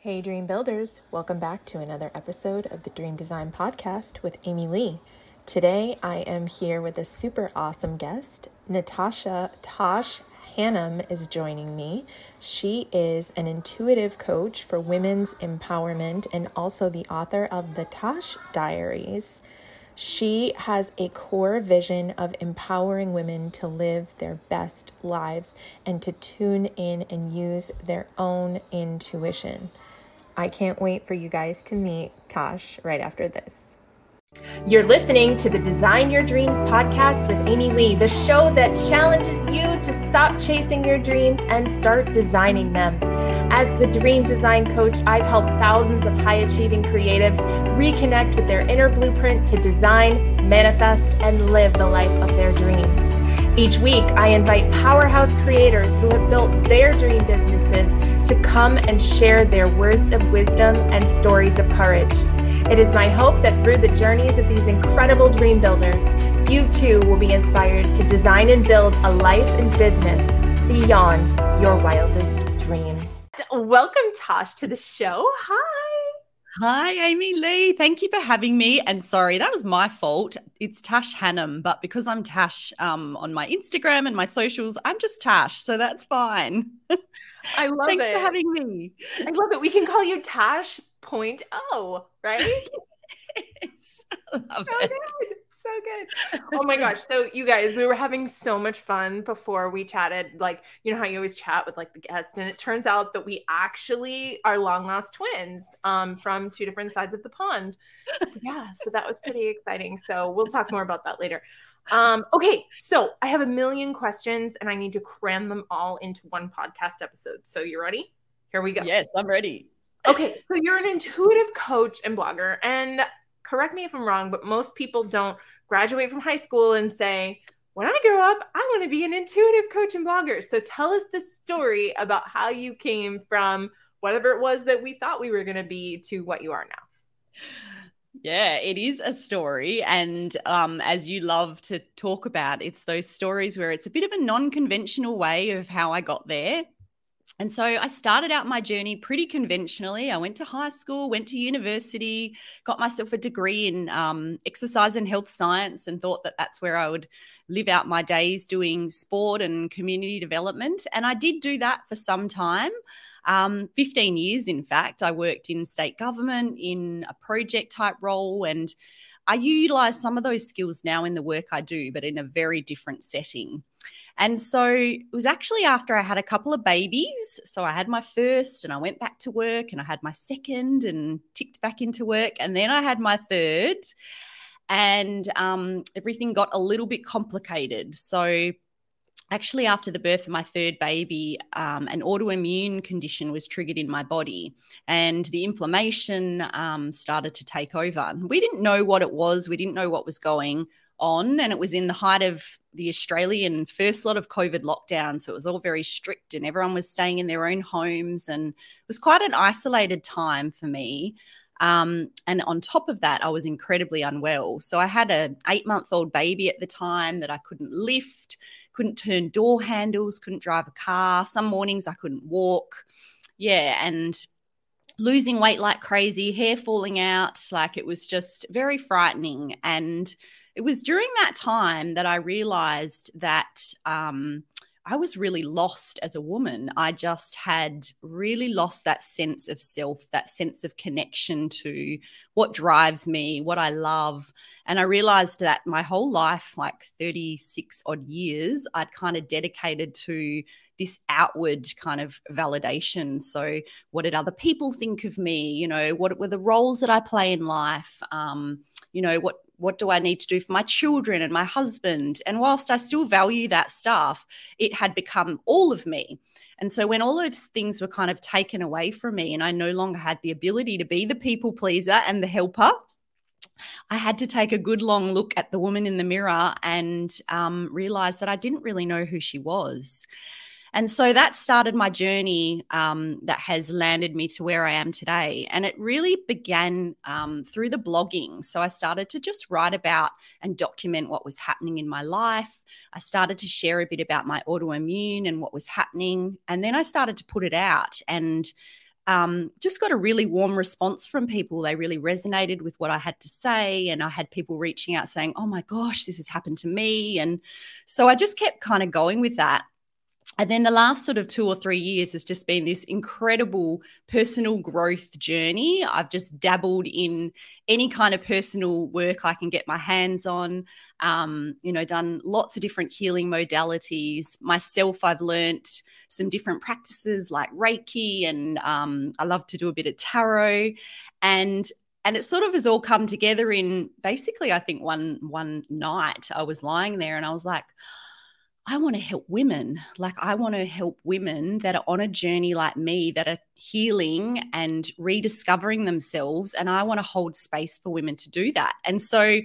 Hey, Dream Builders, welcome back to another episode of the Dream Design Podcast with Amy Lee. Today, I am here with a super awesome guest. Natasha Tosh Hanham is joining me. She is an intuitive coach for women's empowerment and also the author of the Tosh Diaries. She has a core vision of empowering women to live their best lives and to tune in and use their own intuition. I can't wait for you guys to meet Tosh right after this. You're listening to the Design Your Dreams podcast with Amy Lee, the show that challenges you to stop chasing your dreams and start designing them. As the dream design coach, I've helped thousands of high achieving creatives reconnect with their inner blueprint to design, manifest, and live the life of their dreams. Each week, I invite powerhouse creators who have built their dream businesses to come and share their words of wisdom and stories of courage. It is my hope that through the journeys of these incredible dream builders, you too will be inspired to design and build a life and business beyond your wildest dreams. Welcome, Tosh, to the show. Hi. Hi, Amy Lee. Thank you for having me. And sorry, that was my fault. It's Tash Hanham, but because I'm Tash um, on my Instagram and my socials, I'm just Tash. So that's fine. I love Thanks it. for having me. I love it. We can call you Tash Point Oh, right? yes, I love so it. good. So good. Oh my gosh. So you guys, we were having so much fun before we chatted. Like, you know how you always chat with like the guest, and it turns out that we actually are long lost twins um, from two different sides of the pond. Yeah, so that was pretty exciting. So we'll talk more about that later. Um, okay, so I have a million questions and I need to cram them all into one podcast episode. So you ready? Here we go. Yes, I'm ready. Okay, so you're an intuitive coach and blogger, and correct me if I'm wrong, but most people don't graduate from high school and say, when I grow up, I want to be an intuitive coach and blogger. So tell us the story about how you came from whatever it was that we thought we were going to be to what you are now. Yeah, it is a story. And um, as you love to talk about, it's those stories where it's a bit of a non conventional way of how I got there. And so I started out my journey pretty conventionally. I went to high school, went to university, got myself a degree in um, exercise and health science, and thought that that's where I would live out my days doing sport and community development. And I did do that for some time. Um, 15 years, in fact. I worked in state government in a project type role and I utilize some of those skills now in the work I do, but in a very different setting. And so it was actually after I had a couple of babies. So I had my first and I went back to work and I had my second and ticked back into work. And then I had my third and um, everything got a little bit complicated. So actually after the birth of my third baby um, an autoimmune condition was triggered in my body and the inflammation um, started to take over we didn't know what it was we didn't know what was going on and it was in the height of the australian first lot of covid lockdown so it was all very strict and everyone was staying in their own homes and it was quite an isolated time for me um, and on top of that, I was incredibly unwell. So I had an eight month old baby at the time that I couldn't lift, couldn't turn door handles, couldn't drive a car. Some mornings I couldn't walk. Yeah. And losing weight like crazy, hair falling out. Like it was just very frightening. And it was during that time that I realized that um, I was really lost as a woman. I just had really lost that sense of self, that sense of connection to what drives me, what I love. And I realized that my whole life, like 36 odd years, I'd kind of dedicated to this outward kind of validation. So, what did other people think of me? You know, what were the roles that I play in life? Um, you know, what what do I need to do for my children and my husband? And whilst I still value that stuff, it had become all of me. And so when all those things were kind of taken away from me and I no longer had the ability to be the people pleaser and the helper, I had to take a good long look at the woman in the mirror and um, realize that I didn't really know who she was. And so that started my journey um, that has landed me to where I am today. And it really began um, through the blogging. So I started to just write about and document what was happening in my life. I started to share a bit about my autoimmune and what was happening. And then I started to put it out. And um, just got a really warm response from people. They really resonated with what I had to say. And I had people reaching out saying, Oh my gosh, this has happened to me. And so I just kept kind of going with that. And then the last sort of two or three years has just been this incredible personal growth journey. I've just dabbled in any kind of personal work I can get my hands on. Um, you know, done lots of different healing modalities. Myself, I've learnt some different practices like Reiki, and um, I love to do a bit of tarot. And and it sort of has all come together in basically, I think one one night I was lying there and I was like, I want to help women. Like, I want to help women that are on a journey like me, that are healing and rediscovering themselves. And I want to hold space for women to do that. And so,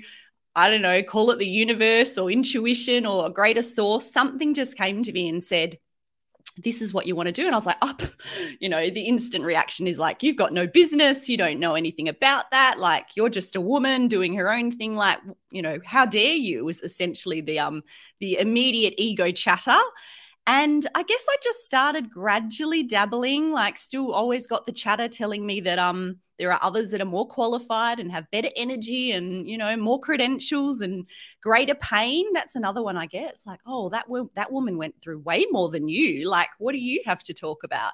I don't know, call it the universe or intuition or a greater source, something just came to me and said, this is what you want to do. And I was like, up, oh, you know, the instant reaction is like, you've got no business. You don't know anything about that. Like, you're just a woman doing her own thing. Like, you know, how dare you was essentially the, um, the immediate ego chatter. And I guess I just started gradually dabbling, like still always got the chatter telling me that um there are others that are more qualified and have better energy and you know more credentials and greater pain. That's another one I get. It's like, oh, that that woman went through way more than you. Like, what do you have to talk about?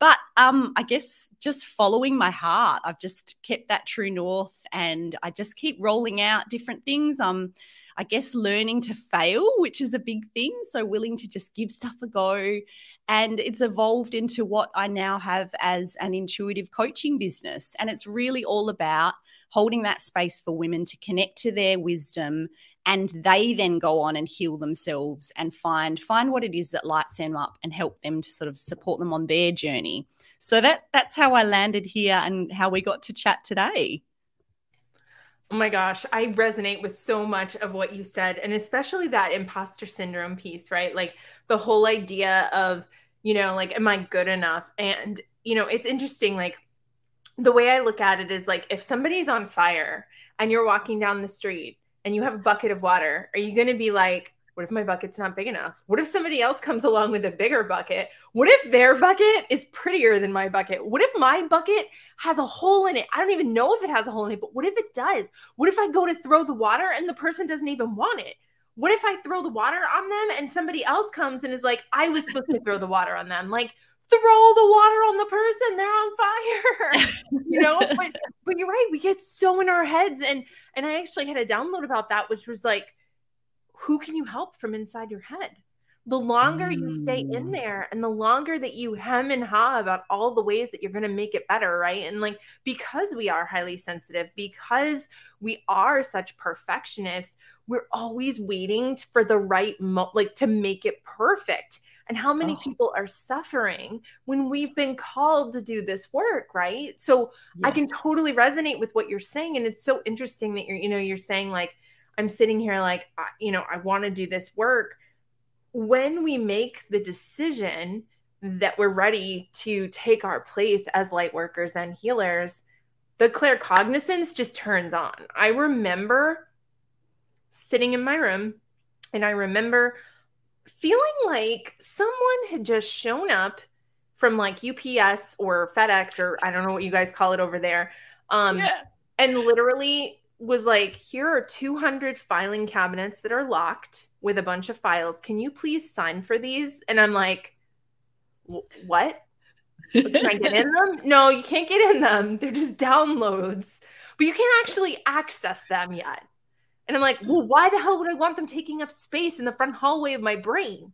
But um, I guess just following my heart, I've just kept that true north, and I just keep rolling out different things. Um I guess learning to fail, which is a big thing. So willing to just give stuff a go. And it's evolved into what I now have as an intuitive coaching business. And it's really all about holding that space for women to connect to their wisdom and they then go on and heal themselves and find find what it is that lights them up and help them to sort of support them on their journey so that that's how i landed here and how we got to chat today Oh my gosh, I resonate with so much of what you said, and especially that imposter syndrome piece, right? Like the whole idea of, you know, like, am I good enough? And, you know, it's interesting, like, the way I look at it is like if somebody's on fire and you're walking down the street and you have a bucket of water, are you going to be like, what if my bucket's not big enough? What if somebody else comes along with a bigger bucket? What if their bucket is prettier than my bucket? What if my bucket has a hole in it? I don't even know if it has a hole in it, but what if it does? What if I go to throw the water and the person doesn't even want it? What if I throw the water on them and somebody else comes and is like, I was supposed to throw the water on them? Like, throw the water on the person they're on fire you know but but you're right we get so in our heads and and i actually had a download about that which was like who can you help from inside your head? The longer mm. you stay in mm. there and the longer that you hem and ha about all the ways that you're going to make it better, right? And like, because we are highly sensitive, because we are such perfectionists, we're always waiting for the right, mo- like to make it perfect. And how many oh. people are suffering when we've been called to do this work, right? So yes. I can totally resonate with what you're saying. And it's so interesting that you're, you know, you're saying like, I'm sitting here like, you know, I want to do this work. When we make the decision that we're ready to take our place as light workers and healers, the claircognizance just turns on. I remember sitting in my room and I remember feeling like someone had just shown up from like UPS or FedEx or I don't know what you guys call it over there. Um, yeah. And literally was like, here are 200 filing cabinets that are locked with a bunch of files. Can you please sign for these? And I'm like, what? Can I get in them? No, you can't get in them. They're just downloads, but you can't actually access them yet. And I'm like, well, why the hell would I want them taking up space in the front hallway of my brain?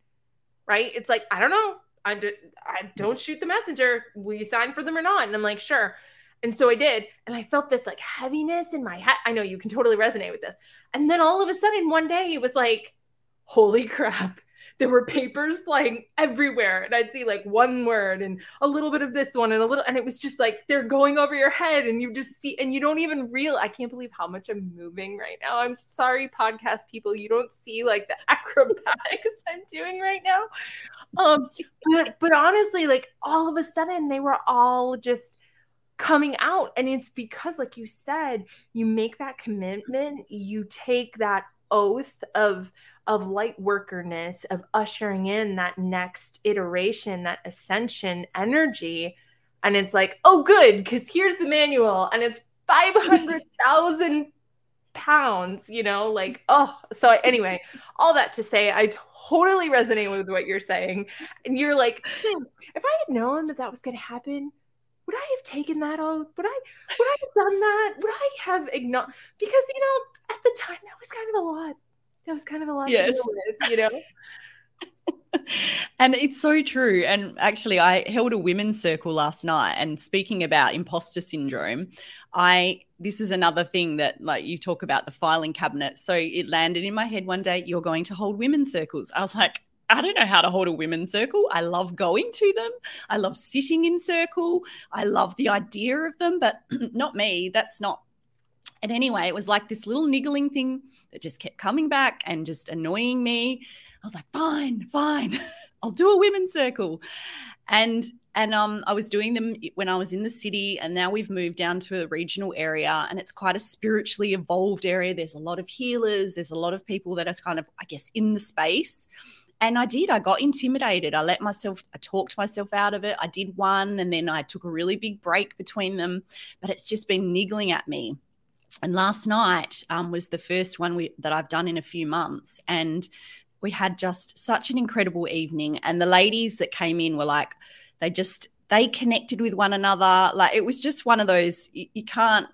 Right? It's like, I don't know. I, I don't shoot the messenger. Will you sign for them or not? And I'm like, sure. And so I did. And I felt this like heaviness in my head. I know you can totally resonate with this. And then all of a sudden, one day, it was like, holy crap. There were papers flying everywhere. And I'd see like one word and a little bit of this one and a little, and it was just like they're going over your head. And you just see, and you don't even real. I can't believe how much I'm moving right now. I'm sorry, podcast people. You don't see like the acrobatics I'm doing right now. Um, but but honestly, like all of a sudden they were all just coming out and it's because like you said you make that commitment you take that oath of of light workerness of ushering in that next iteration that ascension energy and it's like, oh, good, because here's the manual, and it's 500,000 pounds, you know, like, oh, so anyway, all that to say, I totally resonate with what you're saying. And you're like, hmm, if I had known that that was going to happen, would I have taken that oath? Would I would I have done that? Would I have ignored? Because you know, at the time, that was kind of a lot. That was kind of a lot yes. to deal with, you know. and it's so true. And actually, I held a women's circle last night. And speaking about imposter syndrome, I this is another thing that like you talk about the filing cabinet. So it landed in my head one day. You're going to hold women's circles. I was like, I don't know how to hold a women's circle. I love going to them. I love sitting in circle. I love the idea of them, but not me. That's not. And anyway, it was like this little niggling thing that just kept coming back and just annoying me. I was like, fine, fine, I'll do a women's circle. And and um, I was doing them when I was in the city, and now we've moved down to a regional area, and it's quite a spiritually evolved area. There's a lot of healers, there's a lot of people that are kind of, I guess, in the space. And I did, I got intimidated. I let myself, I talked myself out of it. I did one, and then I took a really big break between them, but it's just been niggling at me. And last night um, was the first one we, that I've done in a few months. And we had just such an incredible evening. And the ladies that came in were like, they just they connected with one another. Like it was just one of those you, you can't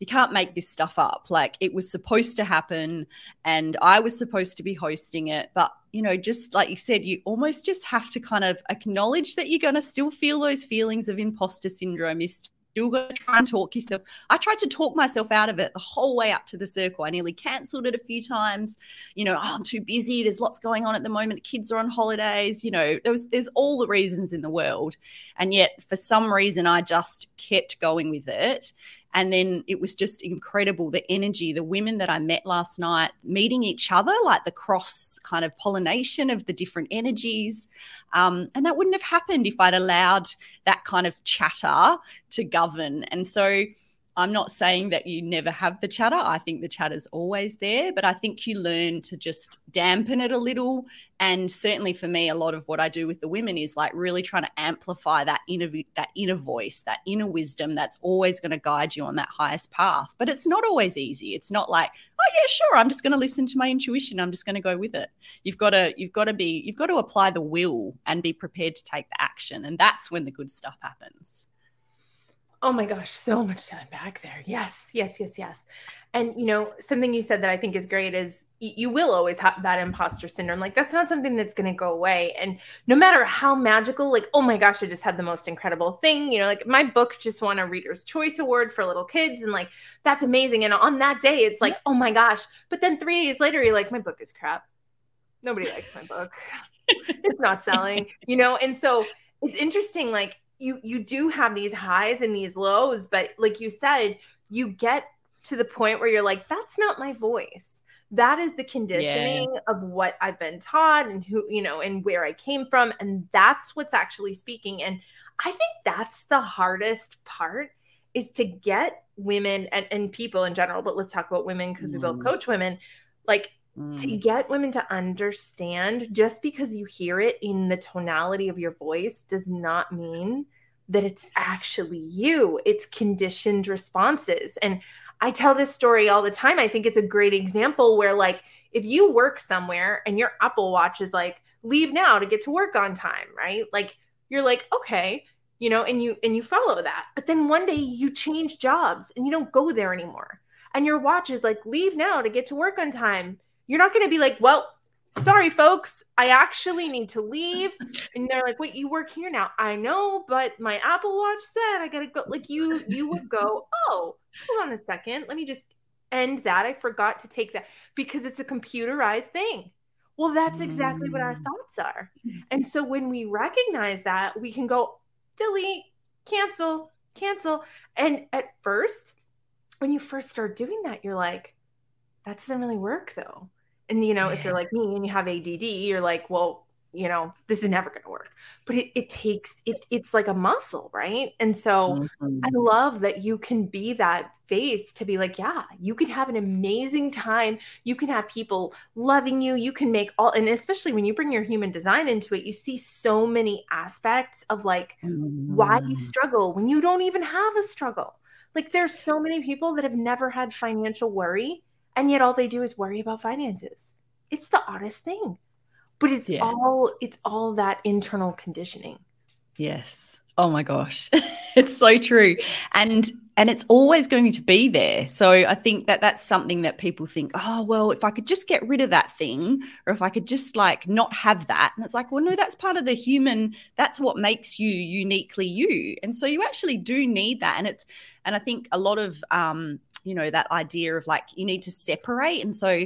you can't make this stuff up. Like it was supposed to happen and I was supposed to be hosting it. But, you know, just like you said, you almost just have to kind of acknowledge that you're going to still feel those feelings of imposter syndrome. You still got to try and talk yourself. I tried to talk myself out of it the whole way up to the circle. I nearly cancelled it a few times. You know, oh, I'm too busy. There's lots going on at the moment. The kids are on holidays. You know, there was, there's all the reasons in the world. And yet, for some reason, I just kept going with it. And then it was just incredible the energy, the women that I met last night, meeting each other, like the cross kind of pollination of the different energies. Um, and that wouldn't have happened if I'd allowed that kind of chatter to govern. And so, I'm not saying that you never have the chatter. I think the chatter's always there, but I think you learn to just dampen it a little. And certainly for me, a lot of what I do with the women is like really trying to amplify that inner that inner voice, that inner wisdom that's always going to guide you on that highest path. But it's not always easy. It's not like, oh yeah, sure, I'm just going to listen to my intuition. I'm just going to go with it. You've got to you've got to be you've got to apply the will and be prepared to take the action. And that's when the good stuff happens. Oh my gosh, so much time back there. Yes, yes, yes, yes. And you know, something you said that I think is great is you will always have that imposter syndrome. Like that's not something that's going to go away. And no matter how magical, like oh my gosh, I just had the most incredible thing. You know, like my book just won a Reader's Choice Award for little kids, and like that's amazing. And on that day, it's like oh my gosh. But then three days later, you're like, my book is crap. Nobody likes my book. it's not selling. You know, and so it's interesting. Like you you do have these highs and these lows but like you said you get to the point where you're like that's not my voice that is the conditioning yeah. of what i've been taught and who you know and where i came from and that's what's actually speaking and i think that's the hardest part is to get women and, and people in general but let's talk about women because mm. we both mm. coach women like Mm. to get women to understand just because you hear it in the tonality of your voice does not mean that it's actually you. It's conditioned responses. And I tell this story all the time. I think it's a great example where, like, if you work somewhere and your Apple Watch is like, leave now to get to work on time, right? Like, you're like, okay, you know, and you and you follow that. But then one day you change jobs and you don't go there anymore. And your watch is like, leave now to get to work on time you're not going to be like, well, sorry, folks, I actually need to leave. And they're like, wait, you work here now? I know, but my Apple Watch said I got to go. Like, you, you would go, oh, hold on a second. Let me just end that. I forgot to take that because it's a computerized thing. Well, that's exactly what our mm. thoughts are. And so when we recognize that, we can go delete, cancel, cancel. And at first, when you first start doing that, you're like, that doesn't really work though. And you know, yeah. if you're like me and you have ADD, you're like, well, you know, this is never going to work. But it, it takes it it's like a muscle, right? And so mm-hmm. I love that you can be that face to be like, yeah, you can have an amazing time. You can have people loving you. You can make all and especially when you bring your human design into it, you see so many aspects of like mm-hmm. why you mm. struggle when you don't even have a struggle. Like there's so many people that have never had financial worry and yet all they do is worry about finances. It's the oddest thing. But it's yeah. all it's all that internal conditioning. Yes. Oh my gosh. It's so true. And and it's always going to be there. So i think that that's something that people think oh well if i could just get rid of that thing or if i could just like not have that. And it's like well no that's part of the human that's what makes you uniquely you. And so you actually do need that. And it's and i think a lot of um you know that idea of like you need to separate and so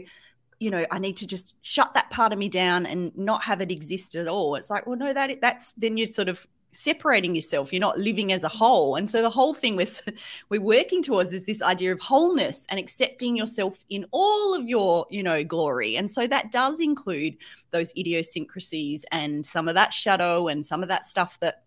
you know, I need to just shut that part of me down and not have it exist at all. It's like, well, no, that that's then you're sort of separating yourself. You're not living as a whole. And so the whole thing we're we're working towards is this idea of wholeness and accepting yourself in all of your, you know, glory. And so that does include those idiosyncrasies and some of that shadow and some of that stuff that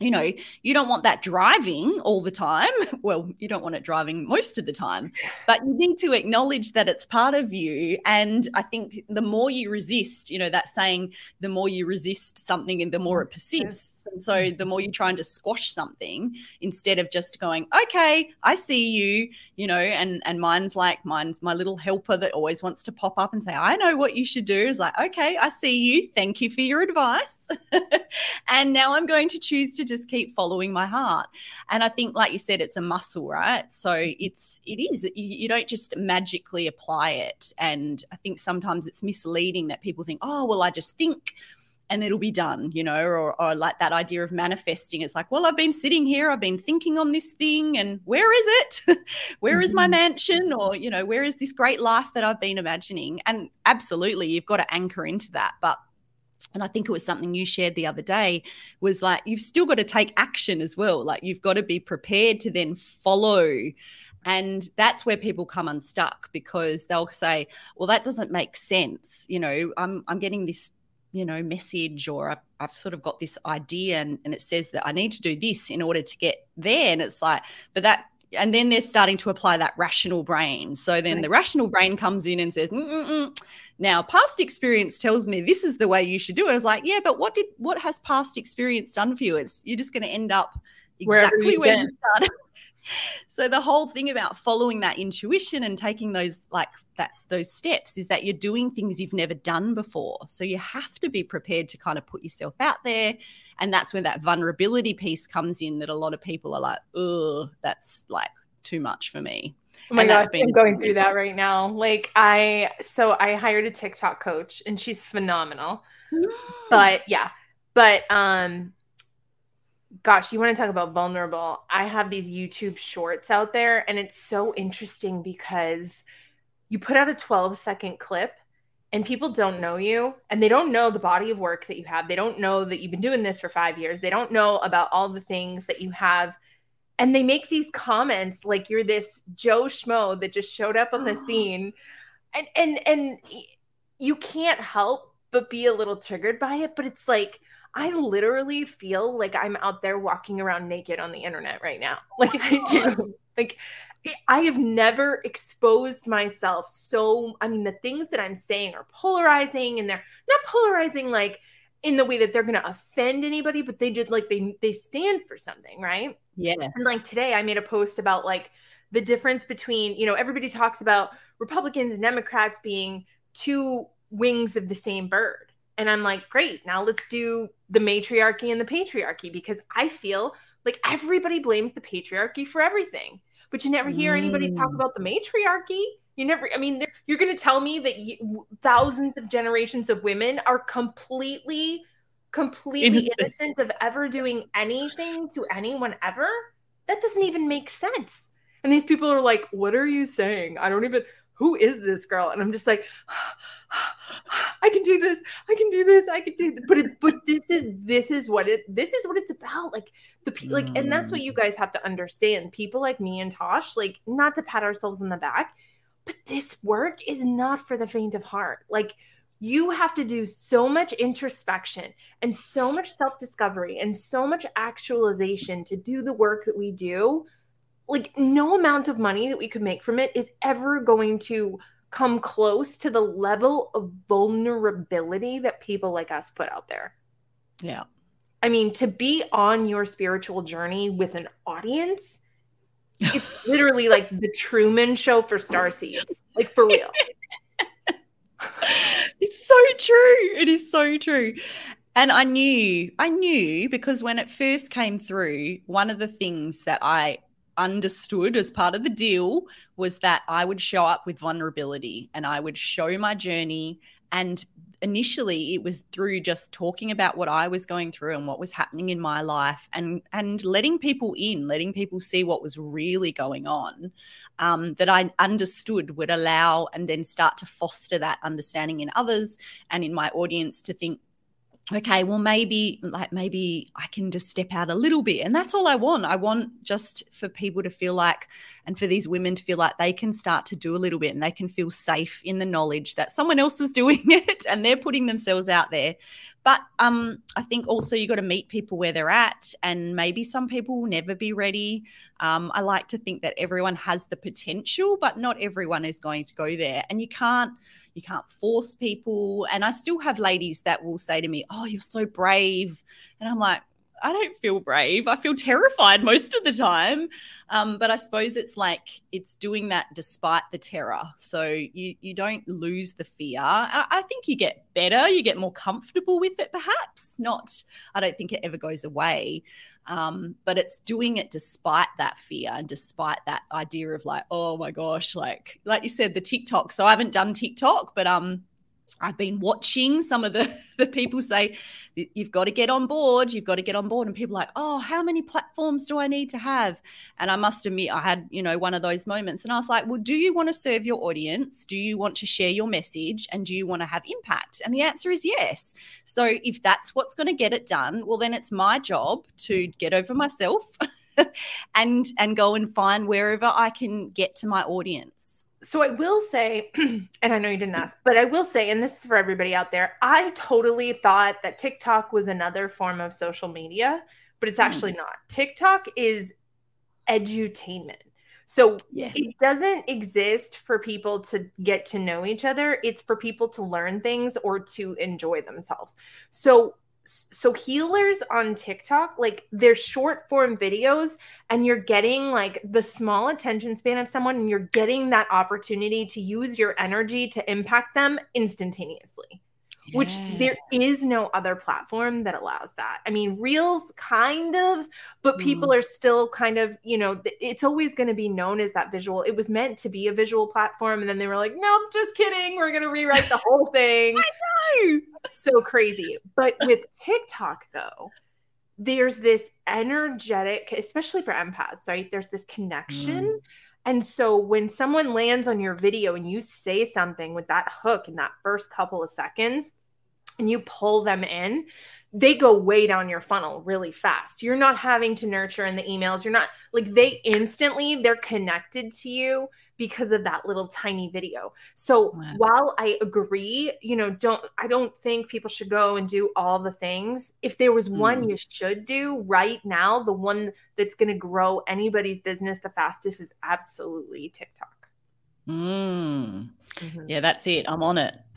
you know, you don't want that driving all the time. Well, you don't want it driving most of the time, but you need to acknowledge that it's part of you. And I think the more you resist, you know, that saying, the more you resist something and the more it persists. And so the more you try and just squash something instead of just going, okay, I see you, you know, and, and mine's like, mine's my little helper that always wants to pop up and say, I know what you should do. Is like, okay, I see you. Thank you for your advice. and now I'm going to choose to just keep following my heart. And I think, like you said, it's a muscle, right? So it's it is. You, you don't just magically apply it. And I think sometimes it's misleading that people think, oh, well, I just think and it'll be done, you know, or, or like that idea of manifesting. It's like, well, I've been sitting here, I've been thinking on this thing, and where is it? where is my mm-hmm. mansion? Or, you know, where is this great life that I've been imagining? And absolutely, you've got to anchor into that. But and I think it was something you shared the other day was like you've still got to take action as well. Like you've got to be prepared to then follow. And that's where people come unstuck because they'll say, well, that doesn't make sense. You know, I'm, I'm getting this, you know, message or I've, I've sort of got this idea and, and it says that I need to do this in order to get there. And it's like, but that and then they're starting to apply that rational brain. So then right. the rational brain comes in and says, Mm-mm-mm. "Now, past experience tells me this is the way you should do it." I was like, "Yeah, but what did what has past experience done for you? It's you're just going to end up exactly where you started." so the whole thing about following that intuition and taking those like that's those steps is that you're doing things you've never done before. So you have to be prepared to kind of put yourself out there and that's where that vulnerability piece comes in that a lot of people are like, oh, that's like too much for me. Oh my god, I'm going through that right now. Like I so I hired a TikTok coach and she's phenomenal. but yeah. But um gosh, you want to talk about vulnerable. I have these YouTube shorts out there and it's so interesting because you put out a 12 second clip and people don't know you and they don't know the body of work that you have. They don't know that you've been doing this for five years. They don't know about all the things that you have. And they make these comments like you're this Joe Schmo that just showed up on the scene. And and and you can't help but be a little triggered by it. But it's like I literally feel like I'm out there walking around naked on the internet right now. Like I do. Like I have never exposed myself so I mean the things that I'm saying are polarizing and they're not polarizing like in the way that they're going to offend anybody but they did like they they stand for something, right? Yeah. And like today I made a post about like the difference between, you know, everybody talks about Republicans and Democrats being two wings of the same bird. And I'm like, great, now let's do the matriarchy and the patriarchy because I feel like everybody blames the patriarchy for everything but you never hear anybody talk mm. about the matriarchy. You never, I mean, you're going to tell me that you, thousands of generations of women are completely, completely innocent. innocent of ever doing anything to anyone ever? That doesn't even make sense. And these people are like, what are you saying? I don't even, who is this girl? And I'm just like, I can do this. I can do this. I can do this. But it, but this is this is what it this is what it's about. Like the like, and that's what you mm. guys have to understand. People like me and Tosh, like, not to pat ourselves in the back, but this work is not for the faint of heart. Like you have to do so much introspection and so much self discovery and so much actualization to do the work that we do. Like, no amount of money that we could make from it is ever going to come close to the level of vulnerability that people like us put out there. Yeah. I mean, to be on your spiritual journey with an audience, it's literally like the Truman Show for star seeds, like for real. it's so true. It is so true. And I knew, I knew because when it first came through, one of the things that I understood as part of the deal was that I would show up with vulnerability and I would show my journey and initially it was through just talking about what I was going through and what was happening in my life and and letting people in, letting people see what was really going on um, that I understood would allow and then start to foster that understanding in others and in my audience to think okay well maybe like maybe i can just step out a little bit. And that's all i want. I want just for people to feel like and for these women to feel like they can start to do a little bit and they can feel safe in the knowledge that someone else is doing it and they're putting themselves out there. But um i think also you got to meet people where they're at and maybe some people will never be ready. Um, i like to think that everyone has the potential but not everyone is going to go there. And you can't you can't force people. And I still have ladies that will say to me, Oh, you're so brave. And I'm like, I don't feel brave. I feel terrified most of the time. Um, but I suppose it's like it's doing that despite the terror. So you you don't lose the fear. I, I think you get better. You get more comfortable with it, perhaps. Not. I don't think it ever goes away. Um, but it's doing it despite that fear and despite that idea of like, oh my gosh, like like you said, the TikTok. So I haven't done TikTok, but um I've been watching some of the, the people say, you've got to get on board, you've got to get on board. And people like, oh, how many platforms do I need to have? And I must admit, I had, you know, one of those moments. And I was like, well, do you want to serve your audience? Do you want to share your message? And do you want to have impact? And the answer is yes. So if that's what's going to get it done, well, then it's my job to get over myself and and go and find wherever I can get to my audience so I will say, and I know you didn't ask, but I will say, and this is for everybody out there, I totally thought that TikTok was another form of social media, but it's actually mm. not. TikTok is edutainment. So yeah. it doesn't exist for people to get to know each other. It's for people to learn things or to enjoy themselves. So so healers on TikTok, like they're short form videos, and you're getting like the small attention span of someone, and you're getting that opportunity to use your energy to impact them instantaneously yeah. which there is no other platform that allows that. I mean, Reels kind of, but people mm. are still kind of, you know, it's always going to be known as that visual. It was meant to be a visual platform. And then they were like, nope, just kidding. We're going to rewrite the whole thing. I know. So crazy. But with TikTok, though, there's this energetic, especially for empaths, right? There's this connection. Mm. And so when someone lands on your video and you say something with that hook in that first couple of seconds, and you pull them in, they go way down your funnel really fast. You're not having to nurture in the emails. You're not like they instantly they're connected to you because of that little tiny video. So wow. while I agree, you know, don't I don't think people should go and do all the things. If there was one mm. you should do right now, the one that's going to grow anybody's business the fastest is absolutely TikTok. Mm. Mm-hmm. Yeah, that's it. I'm on it.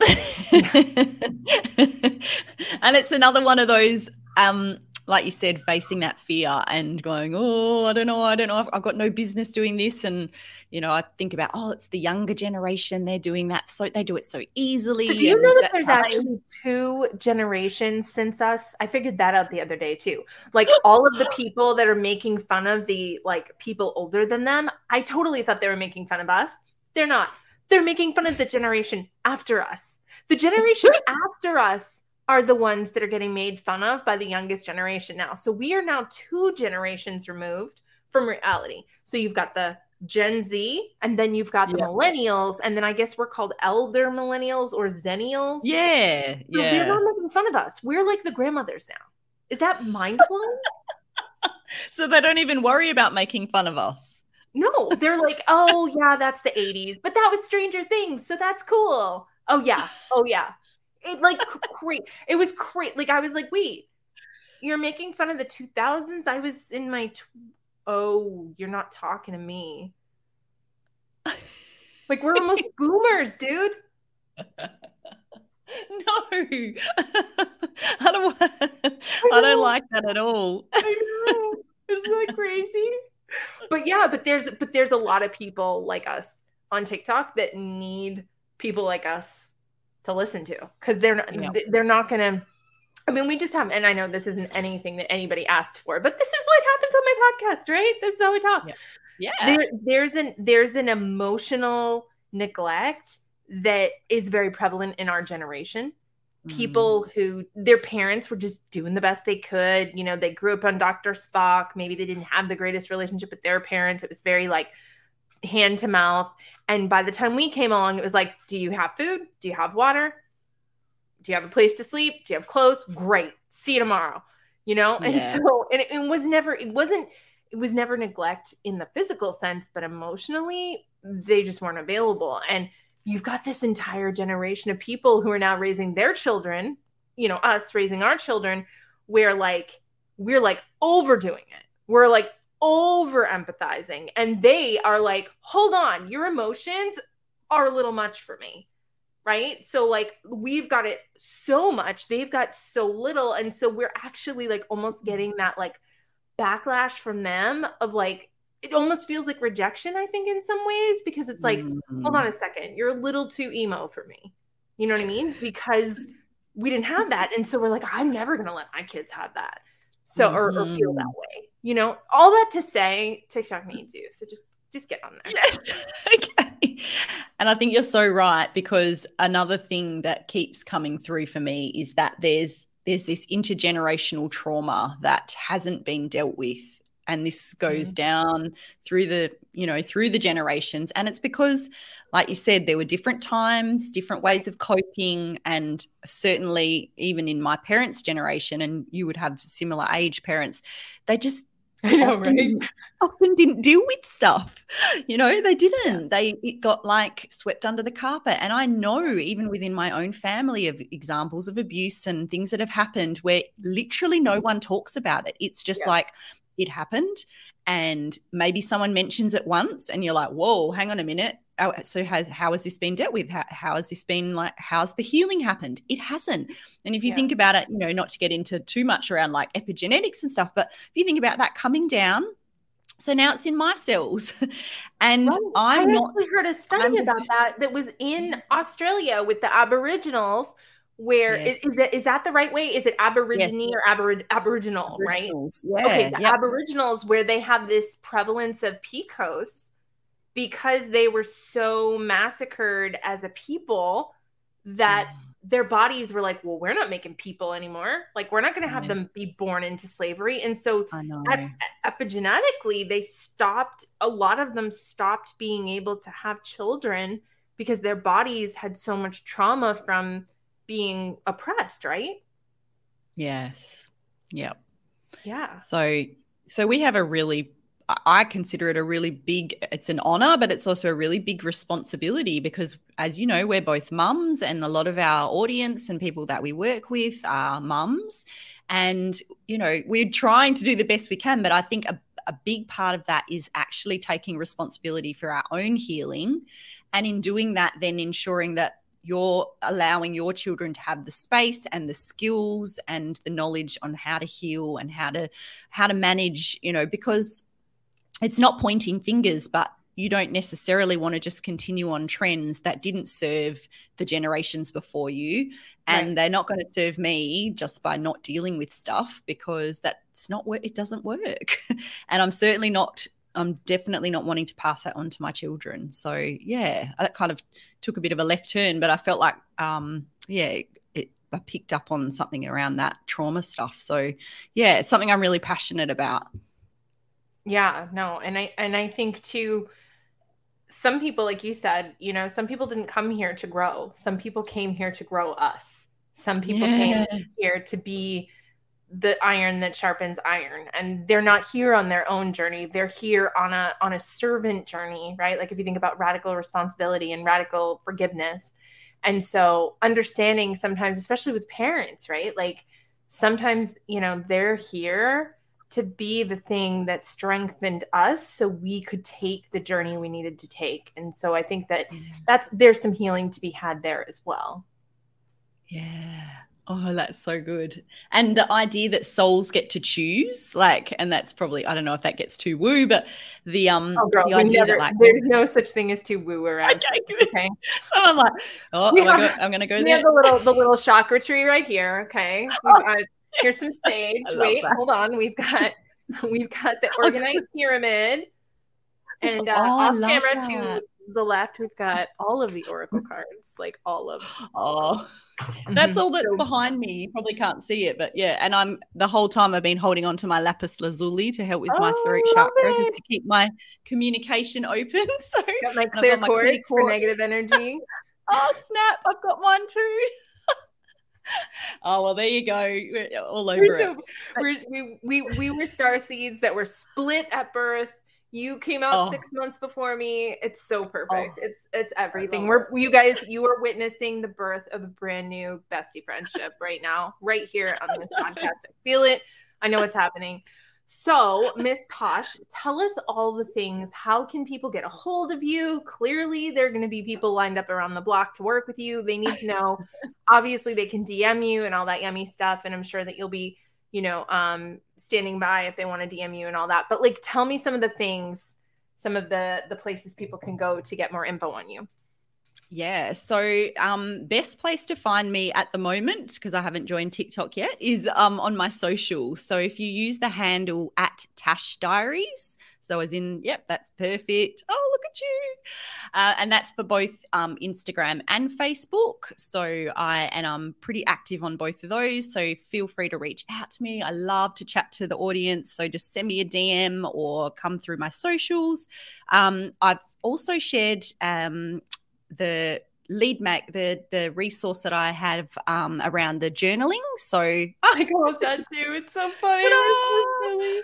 and it's another one of those, um, like you said, facing that fear and going, oh, I don't know, I don't know, I've, I've, got no business doing this. And, you know, I think about, oh, it's the younger generation. They're doing that. So they do it so easily. So do you know that, that there's time. actually two generations since us? I figured that out the other day too. Like all of the people that are making fun of the like people older than them, I totally thought they were making fun of us they're not. They're making fun of the generation after us. The generation after us are the ones that are getting made fun of by the youngest generation now. So we are now two generations removed from reality. So you've got the Gen Z, and then you've got the yeah. millennials, and then I guess we're called elder millennials or zennials. Yeah, so yeah. They're not making fun of us. We're like the grandmothers now. Is that mind blowing? so they don't even worry about making fun of us. No, they're like, oh yeah, that's the 80s, but that was Stranger Things, so that's cool. Oh yeah, oh yeah. it like crazy. It was crazy. Like I was like, wait, you're making fun of the 2000s. I was in my. Tw- oh, you're not talking to me. like we're almost boomers, dude. No, I don't. I, don't like that at all. I know. Isn't that crazy? But yeah, but there's but there's a lot of people like us on TikTok that need people like us to listen to because they're not yeah. they're not gonna I mean, we just have, and I know this isn't anything that anybody asked for, but this is what happens on my podcast, right? This is how we talk. Yeah. yeah. There, there's an there's an emotional neglect that is very prevalent in our generation. People mm. who their parents were just doing the best they could. You know, they grew up on Dr. Spock. Maybe they didn't have the greatest relationship with their parents. It was very like hand to mouth. And by the time we came along, it was like, do you have food? Do you have water? Do you have a place to sleep? Do you have clothes? Great. See you tomorrow. You know? And so, and it, it was never, it wasn't, it was never neglect in the physical sense, but emotionally, they just weren't available. And you've got this entire generation of people who are now raising their children, you know, us raising our children, where like we're like overdoing it. We're like over empathizing. And they are like, hold on, your emotions are a little much for me. Right. So, like, we've got it so much, they've got so little. And so, we're actually like almost getting that like backlash from them of like, it almost feels like rejection, I think, in some ways, because it's like, mm-hmm. hold on a second, you're a little too emo for me. You know what I mean? Because we didn't have that. And so we're like, I'm never going to let my kids have that. So, mm-hmm. or, or, feel that mm-hmm. way, you know, all that to say, TikTok needs you. So just, just get on there. Yes. okay. And I think you're so right because another thing that keeps coming through for me is that there's, there's this intergenerational trauma that hasn't been dealt with and this goes mm. down through the you know through the generations. And it's because like you said there were different times different ways of coping and certainly even in my parents generation and you would have similar age parents they just know, often, right? often didn't deal with stuff. You know they didn't. They it got like swept under the carpet. And i know even within my own family of examples of abuse and things that have happened where literally no one talks about it. It's just yeah. like it happened and maybe someone mentions it once and you're like whoa hang on a minute. Oh, so has how has this been dealt with? How, how, has this been like how's the healing happened? It hasn't. And if you yeah. think about it you know not to get into too much around like epigenetics and stuff but if you think about that coming down so now it's in my cells. And well, i'm I not actually heard a study I'm, about that that was in australia with the aboriginals where yes. is, is, that is that the right way? Is it Aborigine yes. or Aborig- Aboriginal, right? Yeah, okay, the yep. Aboriginals where they have this prevalence of PCOS because they were so massacred as a people that mm. their bodies were like, well, we're not making people anymore. Like, we're not going to have them be born into slavery. And so, ep- epigenetically, they stopped, a lot of them stopped being able to have children because their bodies had so much trauma from being oppressed, right? Yes. Yep. Yeah. So so we have a really I consider it a really big it's an honor but it's also a really big responsibility because as you know we're both mums and a lot of our audience and people that we work with are mums and you know we're trying to do the best we can but I think a, a big part of that is actually taking responsibility for our own healing and in doing that then ensuring that you're allowing your children to have the space and the skills and the knowledge on how to heal and how to how to manage you know because it's not pointing fingers but you don't necessarily want to just continue on trends that didn't serve the generations before you and right. they're not going to serve me just by not dealing with stuff because that's not what it doesn't work and i'm certainly not I'm definitely not wanting to pass that on to my children. So yeah, that kind of took a bit of a left turn, but I felt like um, yeah, it, I picked up on something around that trauma stuff. So yeah, it's something I'm really passionate about. Yeah, no, and I and I think too some people like you said, you know, some people didn't come here to grow. Some people came here to grow us. Some people yeah. came here to be the iron that sharpens iron and they're not here on their own journey they're here on a on a servant journey right like if you think about radical responsibility and radical forgiveness And so understanding sometimes, especially with parents, right? Like sometimes, you know, they're here to be the thing that strengthened us so we could take the journey we needed to take. And so I think that mm-hmm. that's there's some healing to be had there as well. Yeah. Oh, that's so good. And the idea that souls get to choose, like, and that's probably I don't know if that gets too woo, but the um oh, girl, the idea never, that like there's no such thing as too woo around. Okay, okay. so I'm like, oh, go, I'm gonna go we there. have the little the little chakra tree right here. Okay, we've got here's some sage. Wait, that. hold on. We've got we've got the orgonite pyramid, and uh, oh, off camera that. to the left, we've got all of the oracle cards, like all of. Oh, Mm-hmm. that's all that's behind me. You probably can't see it, but yeah. And I'm the whole time I've been holding on to my lapis lazuli to help with my oh, throat chakra, it. just to keep my communication open. So got my clear got quartz for negative energy. oh snap! I've got one too. oh well, there you go. We're all over we're so, it. we we we were star seeds that were split at birth you came out oh. six months before me. It's so perfect. Oh. It's it's everything. We're you guys, you are witnessing the birth of a brand new bestie friendship right now, right here on this podcast. I feel it. I know what's happening. So, Miss Tash, tell us all the things. How can people get a hold of you? Clearly, there are going to be people lined up around the block to work with you. They need to know. Obviously, they can DM you and all that yummy stuff. And I'm sure that you'll be you know, um, standing by if they want to DM you and all that. But like, tell me some of the things, some of the the places people can go to get more info on you. Yeah. So, um, best place to find me at the moment, because I haven't joined TikTok yet, is um, on my socials. So, if you use the handle at Tash Diaries, so as in, yep, that's perfect. Oh, look at you. Uh, and that's for both um, Instagram and Facebook. So, I and I'm pretty active on both of those. So, feel free to reach out to me. I love to chat to the audience. So, just send me a DM or come through my socials. Um, I've also shared um, the lead mag the the resource that I have um, around the journaling. So I love that too. It's so funny.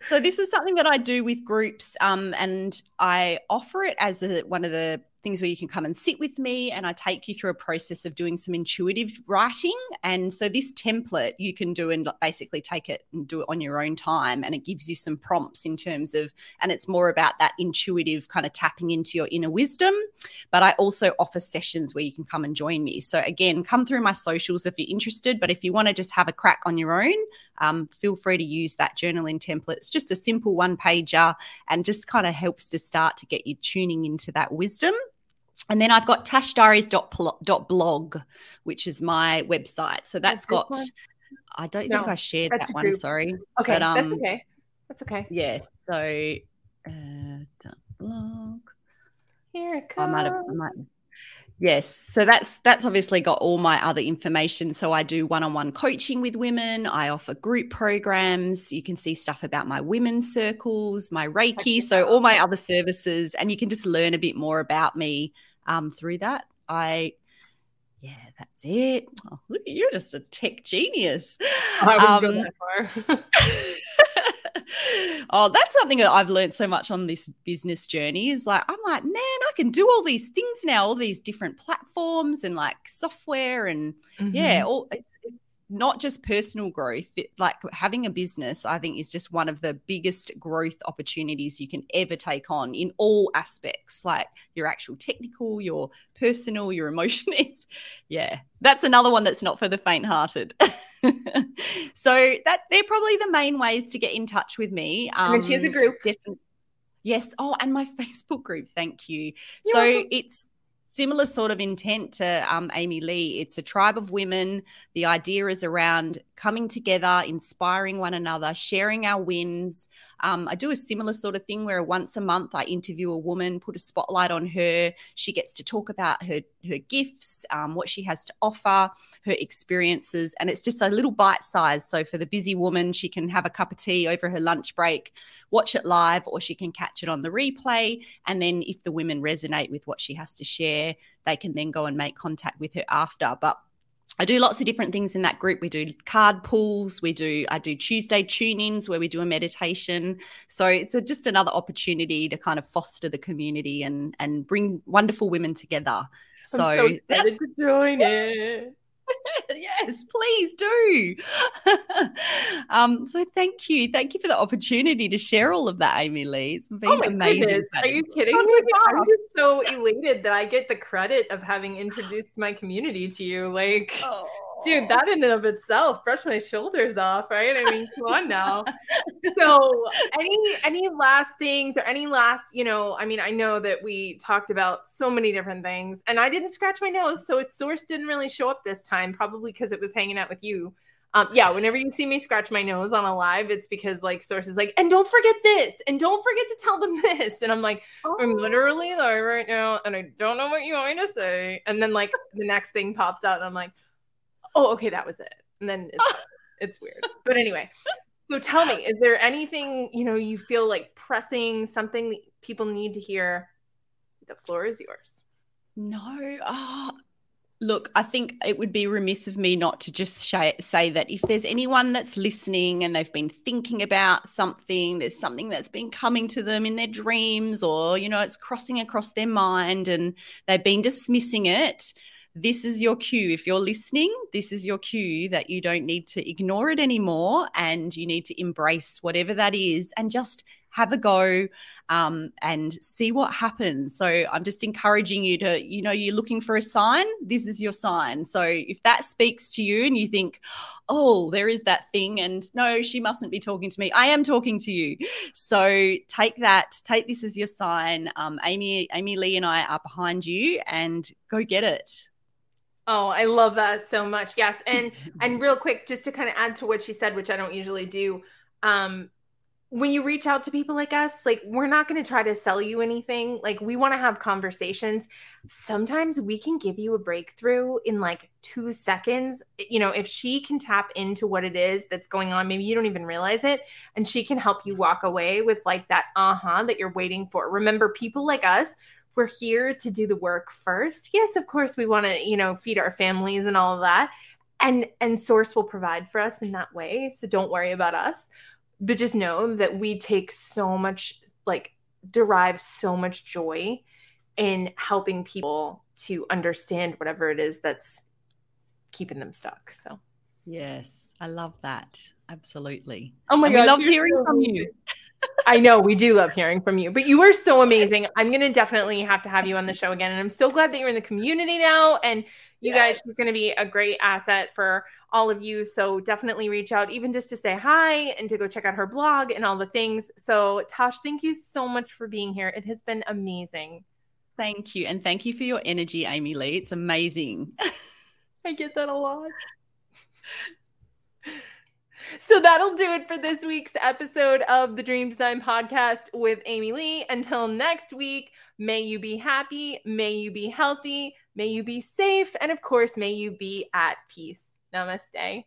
so this is something that I do with groups, um, and I offer it as a, one of the things where you can come and sit with me and I take you through a process of doing some intuitive writing. And so this template you can do and basically take it and do it on your own time. And it gives you some prompts in terms of, and it's more about that intuitive kind of tapping into your inner wisdom. But I also offer sessions where you can come and join me. So again, come through my socials if you're interested. But if you want to just have a crack on your own, um, feel free to use that journaling template. It's just a simple one pager and just kind of helps to start to get you tuning into that wisdom. And then I've got tashdiaries.blog, which is my website. So that's, that's got, I don't no, think I shared that one, group. sorry. Okay, but, um, that's okay. That's okay. Yes. Yeah, so, uh, blog. Here it comes. I might have, I might, Yes. So that's that's obviously got all my other information. So I do one-on-one coaching with women. I offer group programs. You can see stuff about my women's circles, my Reiki, so all my other services, and you can just learn a bit more about me um, through that. I yeah, that's it. Oh, look, you're just a tech genius. I wouldn't um, go that far. oh, that's something that I've learned so much on this business journey is like, I'm like, man, I can do all these things now, all these different platforms and like software and mm-hmm. yeah, all it's, it's not just personal growth, like having a business, I think is just one of the biggest growth opportunities you can ever take on in all aspects, like your actual technical, your personal, your emotion. It's, yeah, that's another one that's not for the faint hearted. so that they're probably the main ways to get in touch with me. Um, and she has a group. Yes. Oh, and my Facebook group. Thank you. You're so welcome. it's similar sort of intent to um, Amy Lee. It's a tribe of women. The idea is around coming together, inspiring one another, sharing our wins. Um, I do a similar sort of thing where once a month I interview a woman, put a spotlight on her. She gets to talk about her her gifts, um, what she has to offer, her experiences, and it's just a little bite size. So for the busy woman, she can have a cup of tea over her lunch break, watch it live, or she can catch it on the replay. And then if the women resonate with what she has to share, they can then go and make contact with her after. But I do lots of different things in that group. We do card pulls. We do I do Tuesday tune-ins where we do a meditation. So it's a, just another opportunity to kind of foster the community and and bring wonderful women together. So, so excited to join it. yes, please do. um, so thank you. Thank you for the opportunity to share all of that, Amy Lee. It's been oh amazing. Are you kidding me? I'm just so elated that I get the credit of having introduced my community to you. Like oh dude, that in and of itself brush my shoulders off, right? I mean, come on now. so, any any last things or any last, you know, I mean, I know that we talked about so many different things, and I didn't scratch my nose, so its source didn't really show up this time, probably because it was hanging out with you. Um, yeah, whenever you see me scratch my nose on a live, it's because like source is like, and don't forget this, and don't forget to tell them this. And I'm like, oh. I'm literally there right now, and I don't know what you want me to say. And then like the next thing pops out, and I'm like, oh, okay, that was it. And then it's, it's weird. But anyway, so tell me, is there anything, you know, you feel like pressing, something that people need to hear? The floor is yours. No. Oh, look, I think it would be remiss of me not to just sh- say that if there's anyone that's listening and they've been thinking about something, there's something that's been coming to them in their dreams or, you know, it's crossing across their mind and they've been dismissing it this is your cue. If you're listening, this is your cue that you don't need to ignore it anymore and you need to embrace whatever that is and just have a go um, and see what happens. So I'm just encouraging you to, you know, you're looking for a sign, this is your sign. So if that speaks to you and you think, oh, there is that thing, and no, she mustn't be talking to me, I am talking to you. So take that, take this as your sign. Um, Amy, Amy Lee and I are behind you and go get it. Oh, I love that so much. Yes. And and real quick, just to kind of add to what she said, which I don't usually do, um, when you reach out to people like us, like we're not going to try to sell you anything. Like we want to have conversations. Sometimes we can give you a breakthrough in like 2 seconds. You know, if she can tap into what it is that's going on, maybe you don't even realize it, and she can help you walk away with like that uh-huh that you're waiting for. Remember people like us we're here to do the work first. Yes, of course we want to, you know, feed our families and all of that. And and source will provide for us in that way. So don't worry about us. But just know that we take so much like derive so much joy in helping people to understand whatever it is that's keeping them stuck. So yes, I love that. Absolutely. Oh my and god, we love hearing so from you. I know we do love hearing from you, but you are so amazing. I'm going to definitely have to have you on the show again. And I'm so glad that you're in the community now. And you yes. guys, she's going to be a great asset for all of you. So definitely reach out, even just to say hi and to go check out her blog and all the things. So, Tash, thank you so much for being here. It has been amazing. Thank you. And thank you for your energy, Amy Lee. It's amazing. I get that a lot. So that'll do it for this week's episode of the Dream Design Podcast with Amy Lee. Until next week, may you be happy, may you be healthy, may you be safe, and of course, may you be at peace. Namaste.